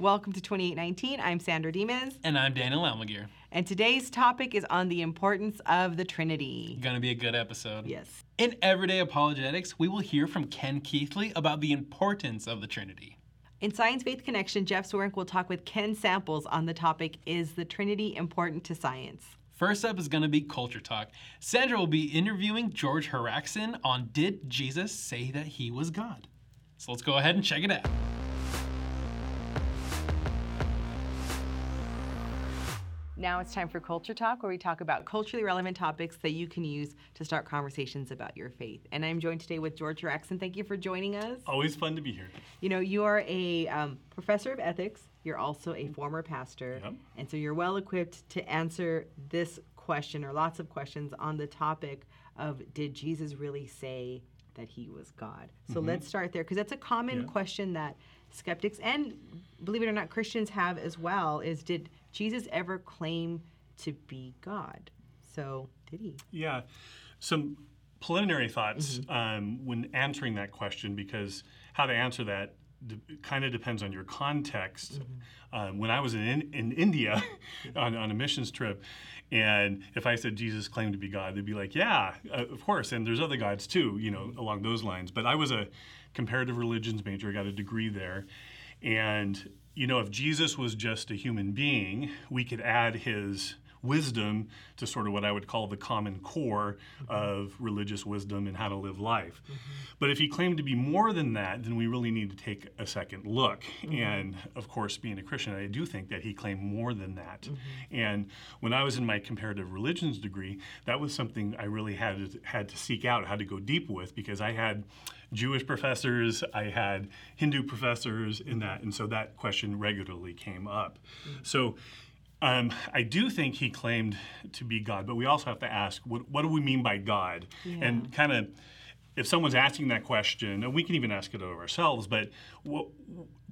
Welcome to 2819. I'm Sandra Dimas, And I'm Daniel Almaguer. and today's topic is on the importance of the Trinity. Gonna be a good episode. Yes. In Everyday Apologetics, we will hear from Ken Keathley about the importance of the Trinity. In Science Faith Connection, Jeff Zweerink will talk with Ken Samples on the topic Is the Trinity important to science? First up is gonna be Culture Talk. Sandra will be interviewing George Haraksin on Did Jesus Say That He Was God? So let's go ahead and check it out. Now it's time for Culture Talk, where we talk about culturally relevant topics that you can use to start conversations about your faith. And I'm joined today with George Rex, and Thank you for joining us. Always fun to be here. You know, you are a um, professor of ethics. You're also a former pastor. Yep. And so you're well equipped to answer this question or lots of questions on the topic of did Jesus really say that he was God? So let's start there because that's a common Yeah. question that skeptics and believe it or not Christians have as well is did Jesus ever claim to be God? So did he? Yeah. Some preliminary thoughts um, when answering that question, because how to answer that d- kind of depends on your context. Um, when I was in, in India on, on a missions trip, and if I said Jesus claimed to be God, they'd be like, yeah, uh, of course. And there's other gods too, you know, along those lines. But I was a comparative religions major, I got a degree there. And, you know, if Jesus was just a human being, we could add his wisdom to sort of what I would call the common core of religious wisdom and how to live life. But if he claimed to be more than that, then we really need to take a second look. Mm-hmm. And of course, being a Christian, I do think that he claimed more than that. Mm-hmm. And when I was in my comparative religions degree, that was something I really had to, had to seek out, had to go deep with, because I had Jewish professors, I had Hindu professors in that, and so that question regularly came up. Mm-hmm. So um, I do think he claimed to be God, but we also have to ask what, what do we mean by God? And kind of, if someone's asking that question, and we can even ask it of ourselves, but what,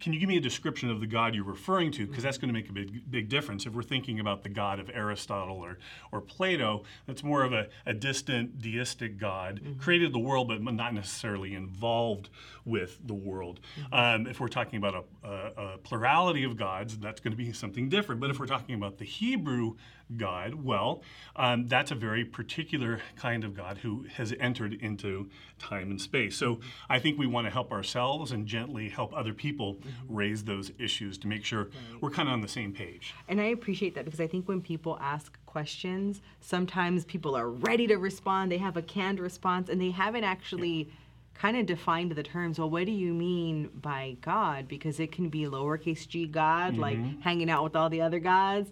can you give me a description of the God you're referring to? Because that's going to make a big, big difference. If we're thinking about the God of Aristotle or, or Plato, that's more of a, a distant deistic God, created the world, but not necessarily involved with the world. Um, if we're talking about a, a, a plurality of gods, that's going to be something different. But if we're talking about the Hebrew God, well, um, that's a very particular kind of God who has entered into time and space. So I think we want to help ourselves and gently help other people Mm-hmm. raise those issues to make sure we're kind of on the same page. And I appreciate that because I think when people ask questions, sometimes people are ready to respond, they have a canned response, and they haven't actually kind of defined the terms. Well, what do you mean by God? Because it can be lowercase g God, like mm-hmm. hanging out with all the other gods,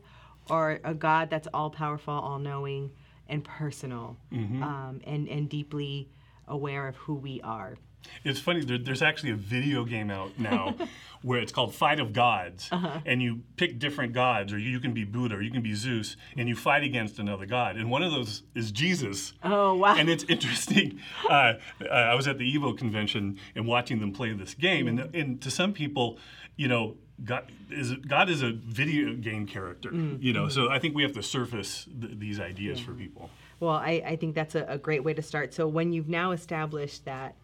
or a God that's all powerful, all knowing, and personal, mm-hmm. um, and, and deeply aware of who we are. It's funny, there, there's actually a video game out now where it's called Fight of Gods. And you pick different gods, or you can be Buddha, or you can be Zeus, and you fight against another god. And one of those is Jesus. Oh, wow. And it's interesting. Uh, uh, I was at the Evo convention and watching them play this game. And, and to some people, you know, God is, God is a video game character, you know, so I think we have to surface th- these ideas for people. Well, I, I think that's a, a great way to start. So when you've now established that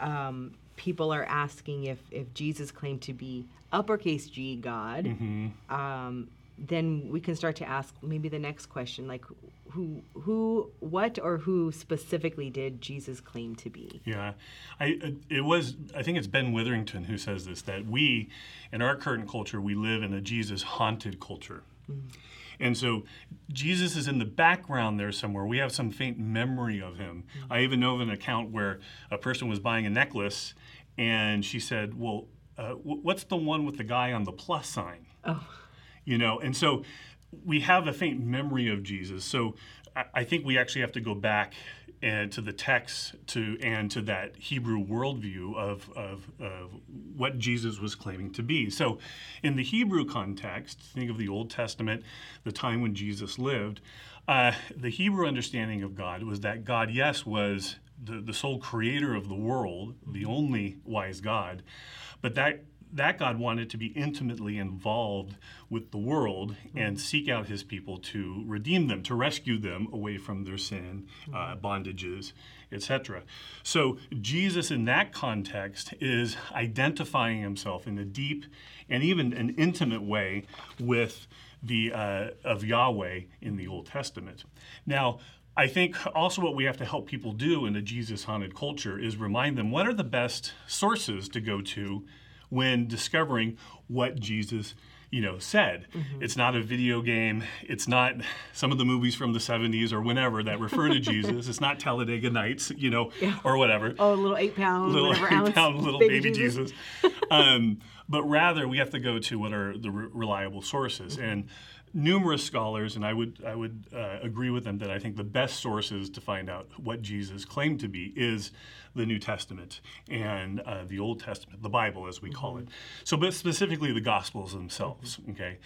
um, people are asking if, if Jesus claimed to be uppercase G God, um, then we can start to ask maybe the next question, like who, who, what, or who specifically did Jesus claim to be? Yeah, I it was I think it's Ben Witherington who says this that we in our current culture we live in a Jesus haunted culture. And so Jesus is in the background there somewhere. We have some faint memory of him. I even know of an account where a person was buying a necklace and she said, Well, uh, wh- what's the one with the guy on the plus sign? you know and so we have a faint memory of jesus so i, I think we actually have to go back and to the text to and to that hebrew worldview of, of, of what jesus was claiming to be. So in the hebrew context think of the old testament the time when jesus lived uh, the hebrew understanding of god was that god yes was the, the sole creator of the world the only wise god but that that God wanted to be intimately involved with the world and seek out his people to redeem them, to rescue them away from their sin, uh, bondages, etc. So Jesus, in that context, is identifying himself in a deep and even an intimate way with the uh, of Yahweh in the Old Testament. Now, I think also what we have to help people do in a Jesus haunted culture is remind them what are the best sources to go to when discovering what Jesus you know said mm-hmm. it's not a video game it's not some of the movies from the 70s or whenever that refer to jesus it's not talladega nights you know yeah. or whatever oh a little eight pound little eight pound little baby, baby jesus, jesus. um, but rather we have to go to what are the re- reliable sources mm-hmm. and numerous scholars, and I would I would uh, agree with them that I think the best sources to find out what Jesus claimed to be is the New Testament and uh, the Old Testament, the Bible as we mm-hmm. call it. So, but specifically the Gospels themselves. Mm-hmm. Okay.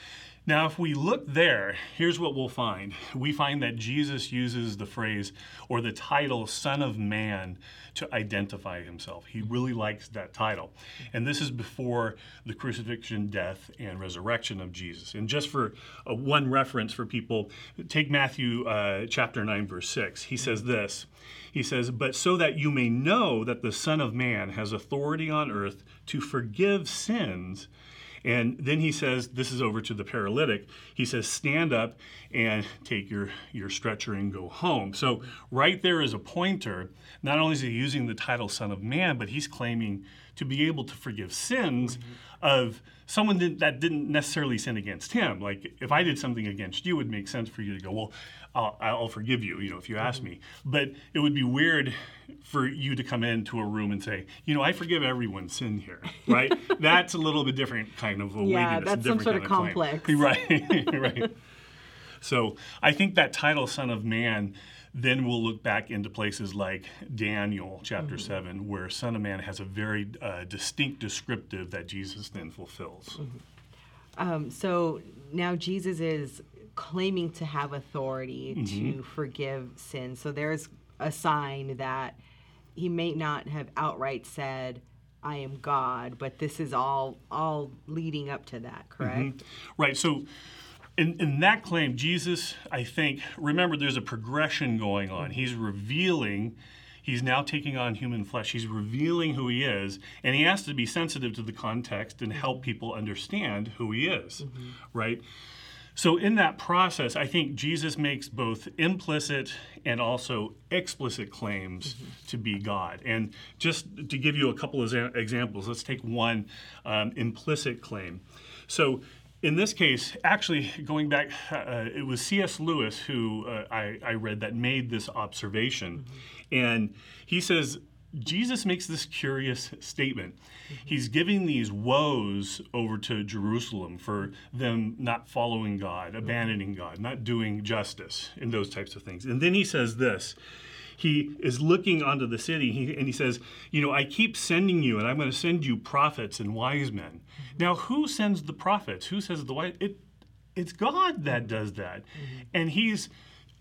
Now, if we look there, here's what we'll find. We find that Jesus uses the phrase or the title Son of Man to identify himself. He really likes that title. And this is before the crucifixion, death, and resurrection of Jesus. And just for uh, one reference for people, take Matthew uh, chapter 9, verse 6. He says this He says, But so that you may know that the Son of Man has authority on earth to forgive sins and then he says, this is over to the paralytic. He says, stand up and take your, your stretcher and go home. So, right there is a pointer. Not only is he using the title Son of Man, but he's claiming to be able to forgive sins mm-hmm. Of someone that didn't necessarily sin against him. Like, if I did something against you, it would make sense for you to go, well, I'll, I'll forgive you, you know, if you ask mm-hmm. me. But it would be weird for you to come into a room and say, you know, I forgive everyone's sin here, right? that's a little bit different kind of a yeah, that's some sort of complex, claim. right? right. So I think that title, Son of Man, then we'll look back into places like Daniel chapter mm-hmm. 7, where Son of Man has a very uh, distinct descriptive that Jesus then fulfills. Mm-hmm. Um, so now Jesus is claiming to have authority mm-hmm. to forgive sins. So there's a sign that he may not have outright said, I am God, but this is all all leading up to that, correct? Mm-hmm. Right. So in, in that claim, Jesus, I think, remember there's a progression going on. He's revealing he's now taking on human flesh. He's revealing who he is, and he has to be sensitive to the context and help people understand who he is, mm-hmm. right? So, in that process, I think Jesus makes both implicit and also explicit claims mm-hmm. to be God. And just to give you a couple of examples, let's take one um, implicit claim. So, in this case, actually, going back, uh, it was C.S. Lewis who uh, I, I, read that made this observation. Mm-hmm. And he says, Jesus makes this curious statement. Mm-hmm. He's giving these woes over to Jerusalem for them not following God, abandoning God, not doing justice, and those types of things. And then he says this he is looking onto the city he, and he says, You know, I keep sending you, and I'm going to send you prophets and wise men. Mm-hmm. Now, who sends the prophets? Who says the wise? It, it's God that does that. Mm-hmm. And he's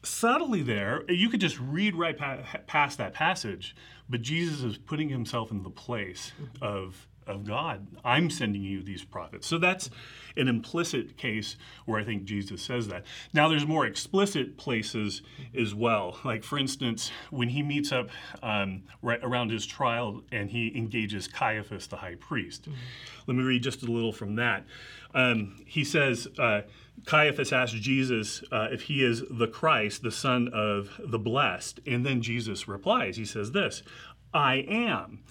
subtly there. You could just read right past that passage, but Jesus is putting himself in the place of of God. I'm sending you these prophets. So that's an implicit case where I think Jesus says that. Now, there's more explicit places as well. Like, for instance, when he meets up um, right around his trial and he engages Caiaphas, the high priest. Mm-hmm. Let me read just a little from that. Um, he says, uh, Caiaphas asked Jesus uh, if he is the Christ, the Son of the Blessed. And then Jesus replies, He says this I am.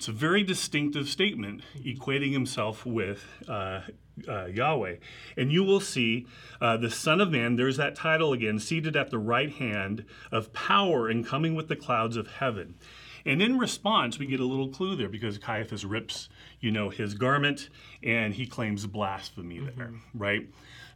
It's a very distinctive statement, equating himself with uh, uh, Yahweh. And you will see uh, the Son of Man, there's that title again, seated at the right hand of power and coming with the clouds of heaven. And in response, we get a little clue there because Caiaphas rips, you know, his garment and he claims blasphemy mm-hmm. there, right?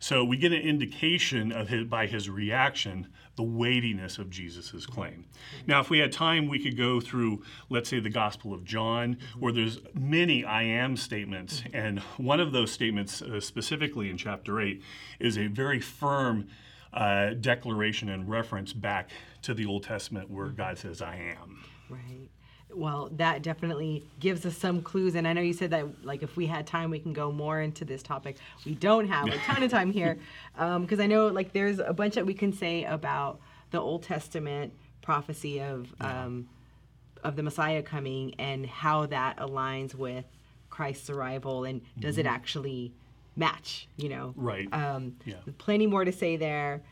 So we get an indication of his, by his reaction the weightiness of Jesus' claim. Now, if we had time, we could go through, let's say, the Gospel of John, where there's many I am statements, and one of those statements, uh, specifically in chapter 8, is a very firm uh, declaration and reference back to the Old Testament where God says, I am. Right. Well, that definitely gives us some clues. And I know you said that, like, if we had time, we can go more into this topic. We don't have a ton of time here because I know, like, there's a bunch that we can say about the Old Testament prophecy of um, of the Messiah coming and how that aligns with Christ's arrival, and does it actually match? You know, Right. Um, Yeah. Plenty more to say there.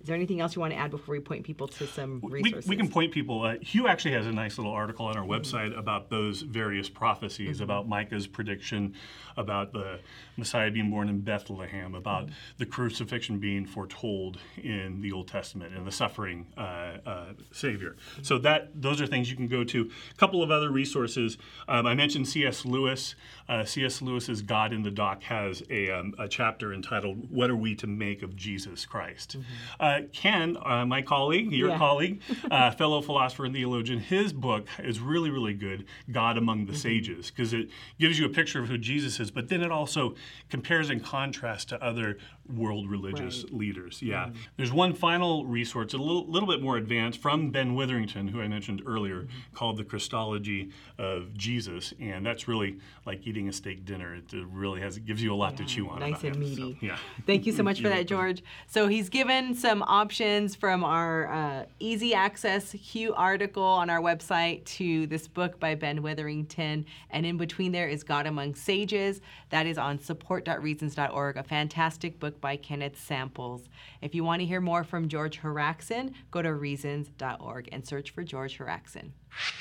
Is there anything else you want to add before we point people to some resources? we can point people. Uh, Hugh actually has a nice little article on our website about those various prophecies, about Micah's prediction, about the Messiah being born in Bethlehem, about the crucifixion being foretold in the Old Testament, and the suffering uh, uh, Savior. So that those are things you can go to. A couple of other resources. Um, I mentioned C.S. Lewis. Uh, C.S. Lewis's God in the Dock has a, um, a chapter entitled "What Are We to Make of Jesus Christ." Uh, Ken, uh, my colleague, your Yeah. colleague, uh, fellow philosopher and theologian, his book is really, really good, God Among the Sages, because it gives you a picture of who Jesus is, but then it also compares and contrasts to other world religious leaders. Yeah. There's one final resource, a little, little bit more advanced, from Ben Witherington, who I mentioned earlier, called The Christology of Jesus, and that's really like eating a steak dinner. It really has, it gives you a lot to chew on. nice about and it, so, meaty. yeah. Thank you so much for that. George. So he's given some options from our uh, easy access Hugh article on our website to this book by Ben Witherington. And in between there is God Among Sages. That is on support.reasons.org, a fantastic book by Kenneth Samples. If you want to hear more from George Haraksin, go to reasons.org and search for George Haraksin.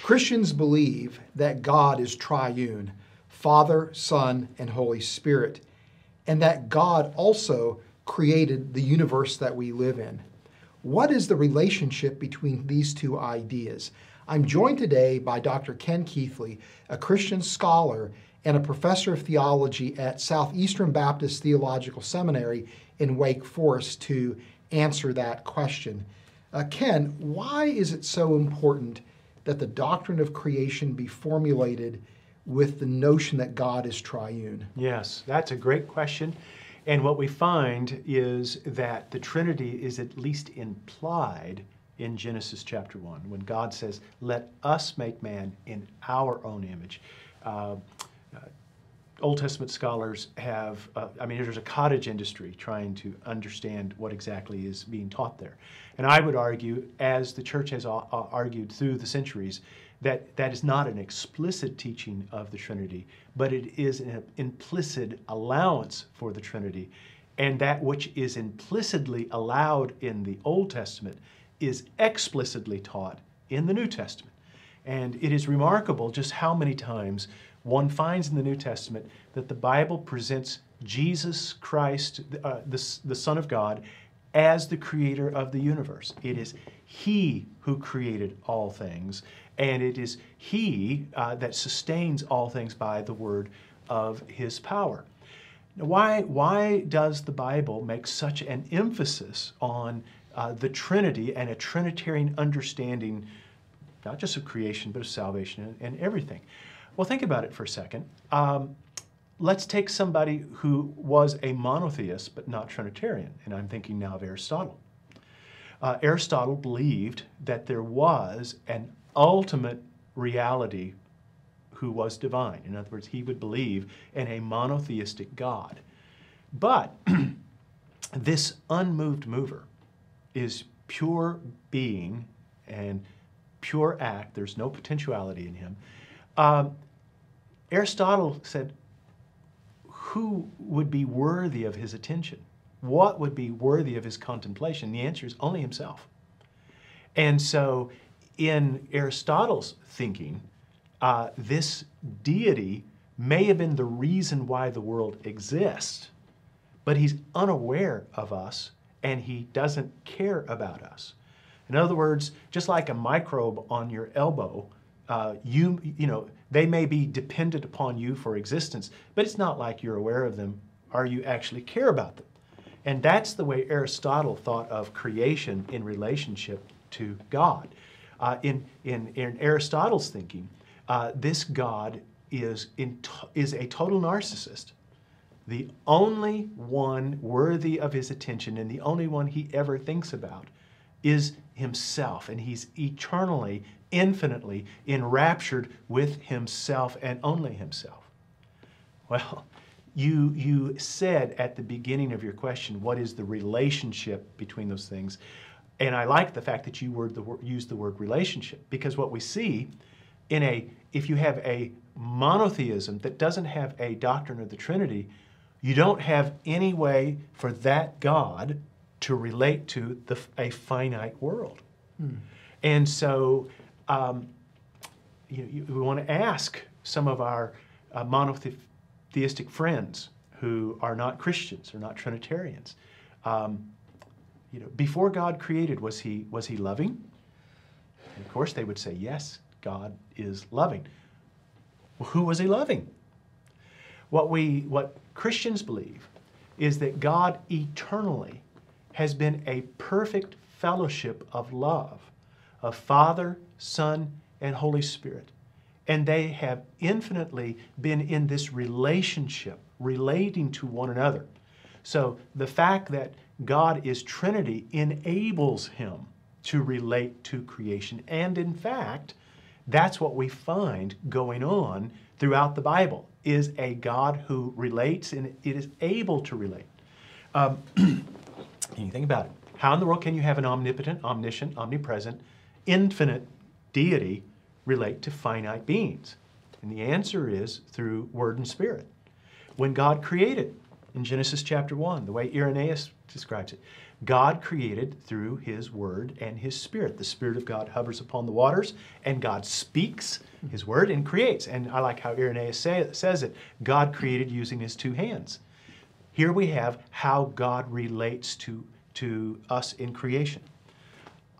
Christians believe that God is triune Father, Son, and Holy Spirit, and that God also created the universe that we live in. What is the relationship between these two ideas? I'm joined today by Dr. Ken Keathley, a Christian scholar and a professor of theology at Southeastern Baptist Theological Seminary in Wake Forest, to answer that question. Uh, Ken, why is it so important that the doctrine of creation be formulated with the notion that God is triune? Yes, that's a great question. And what we find is that the Trinity is at least implied in Genesis chapter 1 when God says, Let us make man in our own image. Uh, uh, Old Testament scholars have, uh, I mean, there's a cottage industry trying to understand what exactly is being taught there. And I would argue, as the church has argued through the centuries, that that is not an explicit teaching of the Trinity, but it is an implicit allowance for the Trinity. And that which is implicitly allowed in the Old Testament is explicitly taught in the New Testament. And it is remarkable just how many times one finds in the New Testament that the Bible presents Jesus Christ, uh, the, the Son of God, as the creator of the universe. It is He who created all things, and it is He uh, that sustains all things by the word of His power. Now, why, why does the Bible make such an emphasis on uh, the Trinity and a Trinitarian understanding, not just of creation, but of salvation and, and everything? Well, think about it for a second. Um, let's take somebody who was a monotheist but not Trinitarian, and I'm thinking now of Aristotle. Uh, Aristotle believed that there was an ultimate reality who was divine. In other words, he would believe in a monotheistic God. But this unmoved mover is pure being and pure act. There's no potentiality in him. Um, Aristotle said, who would be worthy of his attention? What would be worthy of his contemplation? The answer is only himself. And so, in Aristotle's thinking, uh, this deity may have been the reason why the world exists, but he's unaware of us and he doesn't care about us. In other words, just like a microbe on your elbow, uh, you you know they may be dependent upon you for existence, but it's not like you're aware of them or you actually care about them. And that's the way Aristotle thought of creation in relationship to God. Uh, in, in, in Aristotle's thinking, uh, this God is, in is a total narcissist, the only one worthy of his attention and the only one he ever thinks about is himself, and he's eternally, infinitely enraptured with himself and only himself. Well, you, you said at the beginning of your question, what is the relationship between those things? And I like the fact that you word the, used the word relationship because what we see in a, if you have a monotheism that doesn't have a doctrine of the Trinity, you don't have any way for that God to relate to the, a finite world. Hmm. And so um, you, you, we want to ask some of our uh, monotheistic friends who are not Christians or not Trinitarians. Um, you know, before God created, was he, was he loving? And of course, they would say, yes, God is loving. Well, who was he loving? What, we, what Christians believe is that God eternally has been a perfect fellowship of love of Father, Son, and Holy Spirit. And they have infinitely been in this relationship, relating to one another. So the fact that God is Trinity enables him to relate to creation. And in fact, that's what we find going on throughout the Bible is a God who relates and it is able to relate. Um, you think about it. How in the world can you have an omnipotent, omniscient, omnipresent, infinite deity relate to finite beings? And the answer is through Word and Spirit. When God created, in Genesis chapter 1, the way Irenaeus describes it, God created through His Word and His Spirit. The Spirit of God hovers upon the waters, and God speaks His Word and creates. And I like how Irenaeus say, says it God created using His two hands. Here we have how God relates to, to us in creation.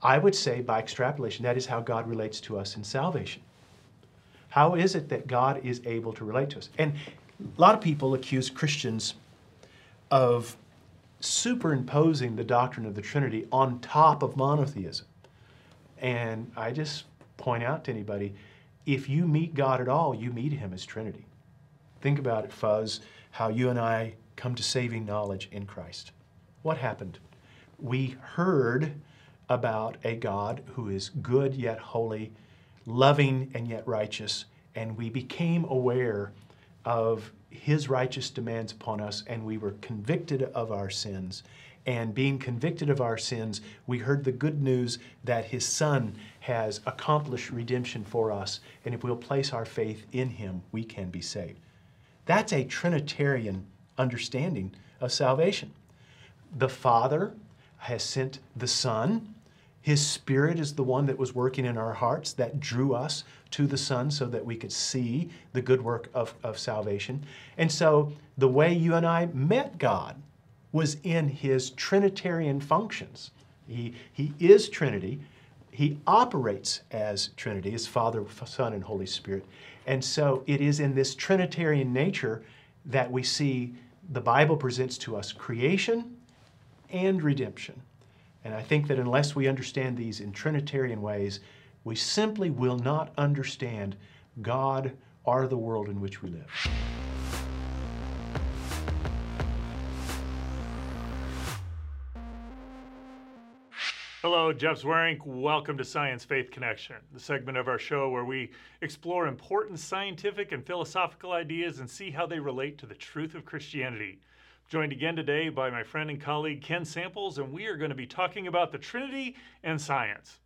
I would say, by extrapolation, that is how God relates to us in salvation. How is it that God is able to relate to us? And a lot of people accuse Christians of superimposing the doctrine of the Trinity on top of monotheism. And I just point out to anybody if you meet God at all, you meet Him as Trinity. Think about it, Fuz, how you and I come to saving knowledge in Christ. What happened? We heard about a God who is good yet holy, loving and yet righteous, and we became aware of his righteous demands upon us, and we were convicted of our sins. And being convicted of our sins, we heard the good news that his Son has accomplished redemption for us, and if we'll place our faith in him, we can be saved. That's a Trinitarian understanding of salvation. The Father has sent the Son. His Spirit is the one that was working in our hearts that drew us to the Son so that we could see the good work of, of salvation. And so the way you and I met God was in His Trinitarian functions. He, he is Trinity. He operates as Trinity, as Father, Son, and Holy Spirit. And so it is in this Trinitarian nature that we see the Bible presents to us creation and redemption. And I think that unless we understand these in Trinitarian ways, we simply will not understand God or the world in which we live. Hello, Jeff Zweerink. Welcome to Science Faith Connection, the segment of our show where we explore important scientific and philosophical ideas and see how they relate to the truth of Christianity. Joined again today by my friend and colleague Ken Samples, and we are going to be talking about the Trinity and science.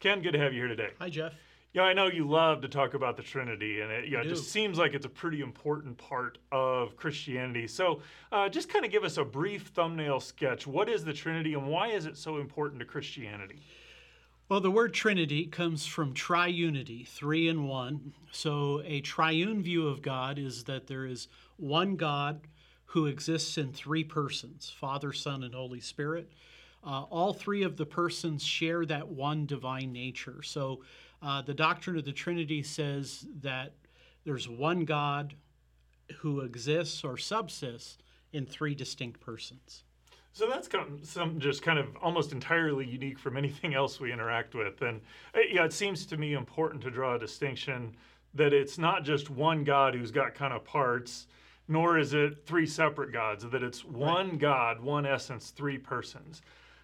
Ken, good to have you here today. Hi, Jeff. Yeah, I know you love to talk about the Trinity, and it, you know, it just seems like it's a pretty important part of Christianity. So, uh, just kind of give us a brief thumbnail sketch. What is the Trinity, and why is it so important to Christianity? Well, the word Trinity comes from triunity, three in one. So, a triune view of God is that there is one God who exists in three persons Father, Son, and Holy Spirit. Uh, all three of the persons share that one divine nature. So uh, the doctrine of the Trinity says that there's one God who exists or subsists in three distinct persons. So that's kind some just kind of almost entirely unique from anything else we interact with. And uh, yeah, it seems to me important to draw a distinction that it's not just one God who's got kind of parts nor is it three separate gods, that it's one right. God, one essence, three persons.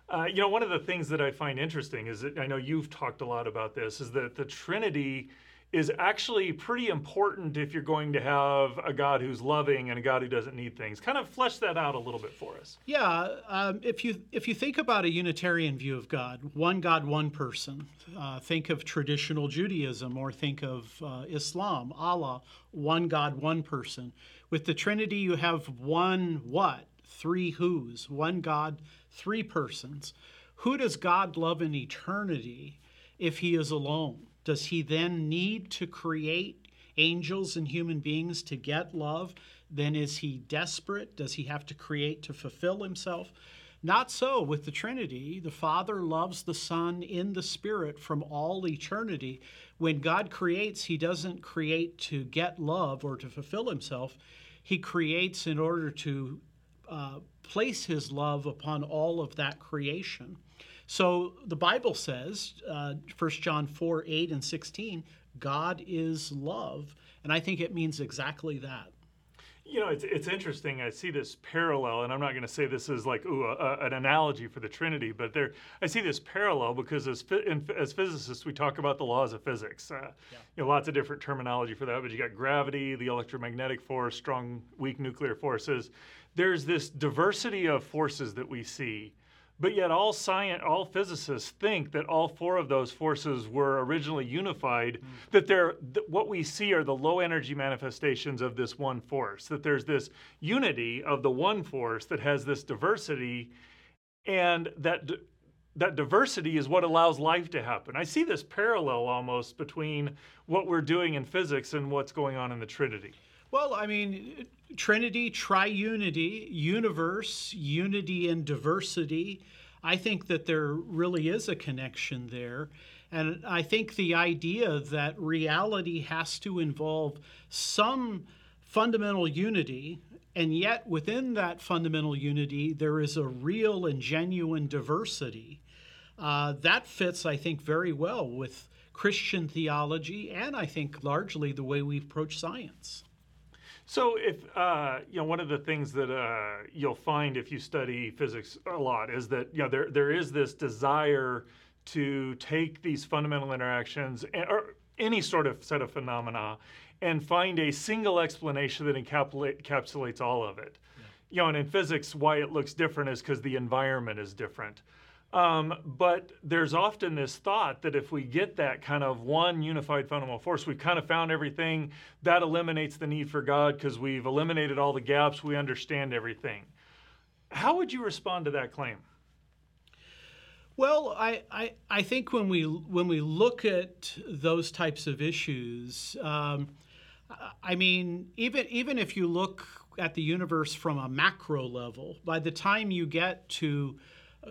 Uh, you know, one of the things that I find interesting is that I know you've talked a lot about this, is that the Trinity is actually pretty important if you're going to have a God who's loving and a God who doesn't need things. Kind of flesh that out a little bit for us. Yeah, um, if you if you think about a Unitarian view of God, one God, one person. Uh, think of traditional Judaism, or think of uh, Islam, Allah, one God, one person. With the Trinity, you have one what, three who's, one God, three persons. Who does God love in eternity if He is alone? Does he then need to create angels and human beings to get love? Then is he desperate? Does he have to create to fulfill himself? Not so with the Trinity. The Father loves the Son in the Spirit from all eternity. When God creates, he doesn't create to get love or to fulfill himself. He creates in order to uh, place his love upon all of that creation. So the Bible says, uh, 1 John 4 8 and 16, God is love. And I think it means exactly that. You know, it's, it's interesting. I see this parallel, and I'm not going to say this is like ooh, a, an analogy for the Trinity, but there, I see this parallel because as, in, as physicists, we talk about the laws of physics. Uh, yeah. You know, lots of different terminology for that, but you got gravity, the electromagnetic force, strong, weak nuclear forces. There's this diversity of forces that we see but yet, all science, all physicists think that all four of those forces were originally unified. Mm. That they're th- what we see are the low energy manifestations of this one force. That there's this unity of the one force that has this diversity, and that d- that diversity is what allows life to happen. I see this parallel almost between what we're doing in physics and what's going on in the Trinity. Well, I mean, Trinity, triunity, universe, unity and diversity. I think that there really is a connection there. And I think the idea that reality has to involve some fundamental unity, and yet within that fundamental unity, there is a real and genuine diversity. Uh, that fits, I think, very well with Christian theology and I think largely the way we approach science. So, if uh, you know, one of the things that uh, you'll find if you study physics a lot is that you know there there is this desire to take these fundamental interactions or any sort of set of phenomena and find a single explanation that encapsulates all of it. Yeah. You know, and in physics, why it looks different is because the environment is different. Um, but there's often this thought that if we get that kind of one unified fundamental force, we've kind of found everything that eliminates the need for God because we've eliminated all the gaps, we understand everything. How would you respond to that claim? Well, I, I, I think when we when we look at those types of issues, um, I mean, even even if you look at the universe from a macro level, by the time you get to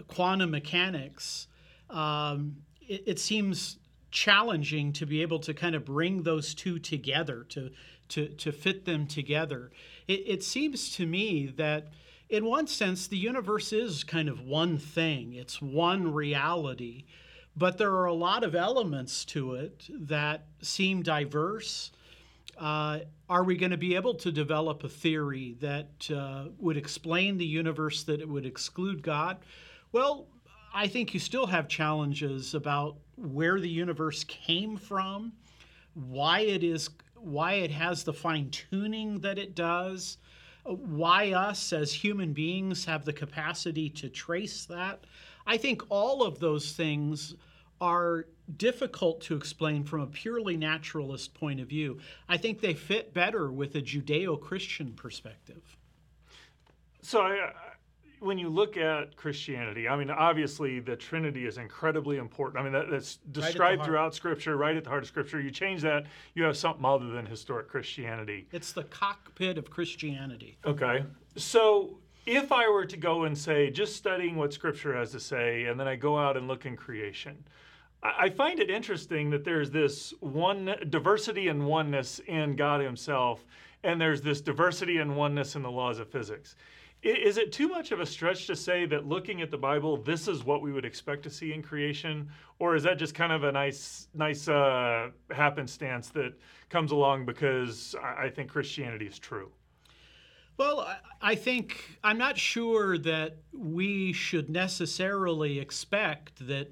quantum mechanics, um, it, it, seems challenging to be able to kind of bring those two together, to, to, to fit them together. It, it seems to me that, in one sense, the universe is kind of one thing, it's one reality. But there are a lot of elements to it that seem diverse. Uh, are we going to be able to develop a theory that uh, would explain the universe that it would exclude God? Well, I think you still have challenges about where the universe came from, why it is why it has the fine tuning that it does, why us as human beings have the capacity to trace that. I think all of those things are difficult to explain from a purely naturalist point of view. I think they fit better with a Judeo Christian perspective. So I, when you look at Christianity, I mean, obviously the Trinity is incredibly important. I mean, that, that's described right throughout Scripture, right at the heart of Scripture. You change that, you have something other than historic Christianity. It's the cockpit of Christianity. Okay. So if I were to go and say, just studying what Scripture has to say, and then I go out and look in creation, I find it interesting that there's this one diversity and oneness in God Himself, and there's this diversity and oneness in the laws of physics. Is it too much of a stretch to say that looking at the Bible, this is what we would expect to see in creation, or is that just kind of a nice, nice uh, happenstance that comes along because I think Christianity is true? Well, I- think I'm not sure that we should necessarily expect that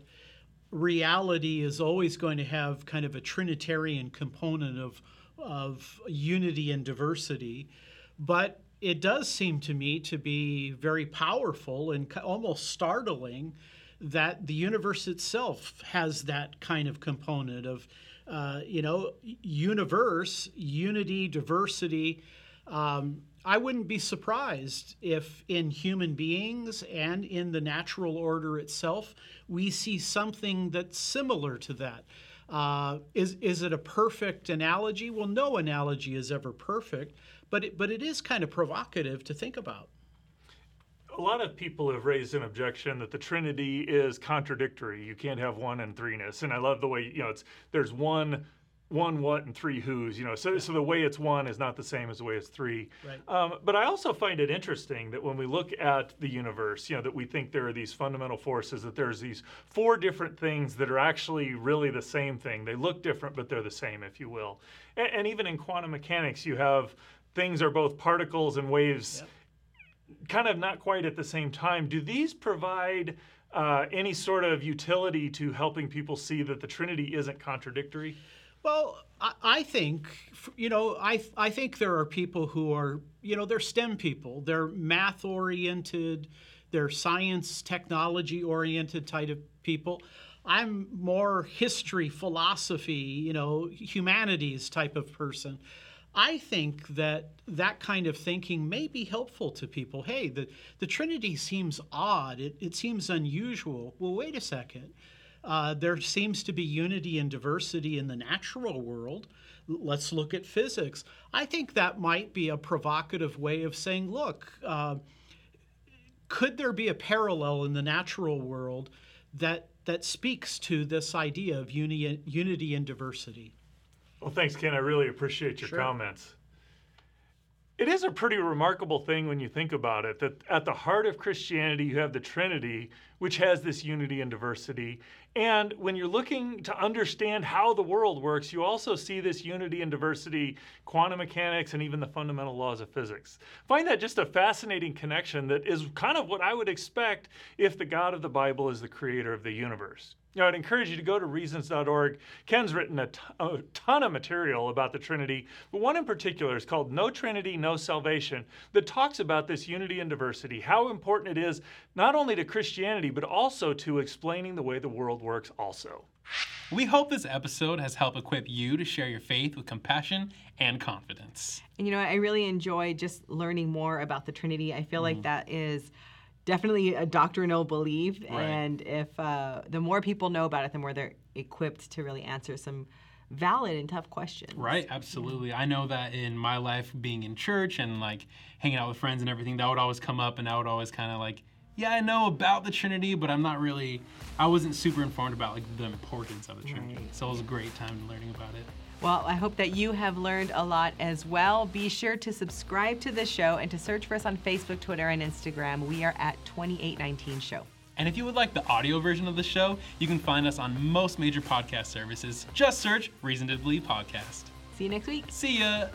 reality is always going to have kind of a Trinitarian component of of unity and diversity, but it does seem to me to be very powerful and almost startling that the universe itself has that kind of component of, uh, you know, universe, unity, diversity. Um, I wouldn't be surprised if in human beings and in the natural order itself, we see something that's similar to that. Uh, is, is it a perfect analogy? Well, no analogy is ever perfect, but it, but it is kind of provocative to think about. A lot of people have raised an objection that the Trinity is contradictory. You can't have one and threeness. And I love the way you know it's there's one one what and three who's. You know, so so the way it's one is not the same as the way it's three. Right. Um, but I also find it interesting that when we look at the universe, you know, that we think there are these fundamental forces. That there's these four different things that are actually really the same thing. They look different, but they're the same, if you will. And, and even in quantum mechanics, you have things are both particles and waves kind of not quite at the same time. Do these provide uh, any sort of utility to helping people see that the Trinity isn't contradictory? Well, I, I think you know I I think there are people who are you know they're STEM people. They're math oriented, they're science technology oriented type of people. I'm more history, philosophy, you know, humanities type of person. I think that that kind of thinking may be helpful to people. Hey, the, the Trinity seems odd. It, it seems unusual. Well, wait a second. Uh, there seems to be unity and diversity in the natural world. Let's look at physics. I think that might be a provocative way of saying, look, uh, could there be a parallel in the natural world that that speaks to this idea of uni- unity and diversity? Well, thanks, Ken. I really appreciate your Sure. comments. It is a pretty remarkable thing when you think about it that at the heart of Christianity, you have the Trinity, which has this unity and diversity. And when you're looking to understand how the world works, you also see this unity and diversity, quantum mechanics, and even the fundamental laws of physics. Find that just a fascinating connection that is kind of what I would expect if the God of the Bible is the creator of the universe. You know, I'd encourage you to go to reasons.org. Ken's written a, t- a ton of material about the Trinity, but one in particular is called No Trinity, No Salvation, that talks about this unity and diversity, how important it is not only to Christianity, but also to explaining the way the world works, also. We hope this episode has helped equip you to share your faith with compassion and confidence. And you know, I really enjoy just learning more about the Trinity. I feel like mm. that is definitely a doctrinal belief, and if uh, the more people know about it, the more they're equipped to really answer some valid and tough questions. Right, absolutely. I know that in my life, being in church and like hanging out with friends and everything, that would always come up, and I would always kind of like, yeah, I know about the Trinity, but I'm not really, I wasn't super informed about like the importance of the Trinity. Right. So it was a great time learning about it. Well, I hope that you have learned a lot as well. Be sure to subscribe to the show and to search for us on Facebook, Twitter, and Instagram. We are at 2819 Show. And if you would like the audio version of the show, you can find us on most major podcast services. Just search Reasonably Podcast. See you next week. See ya!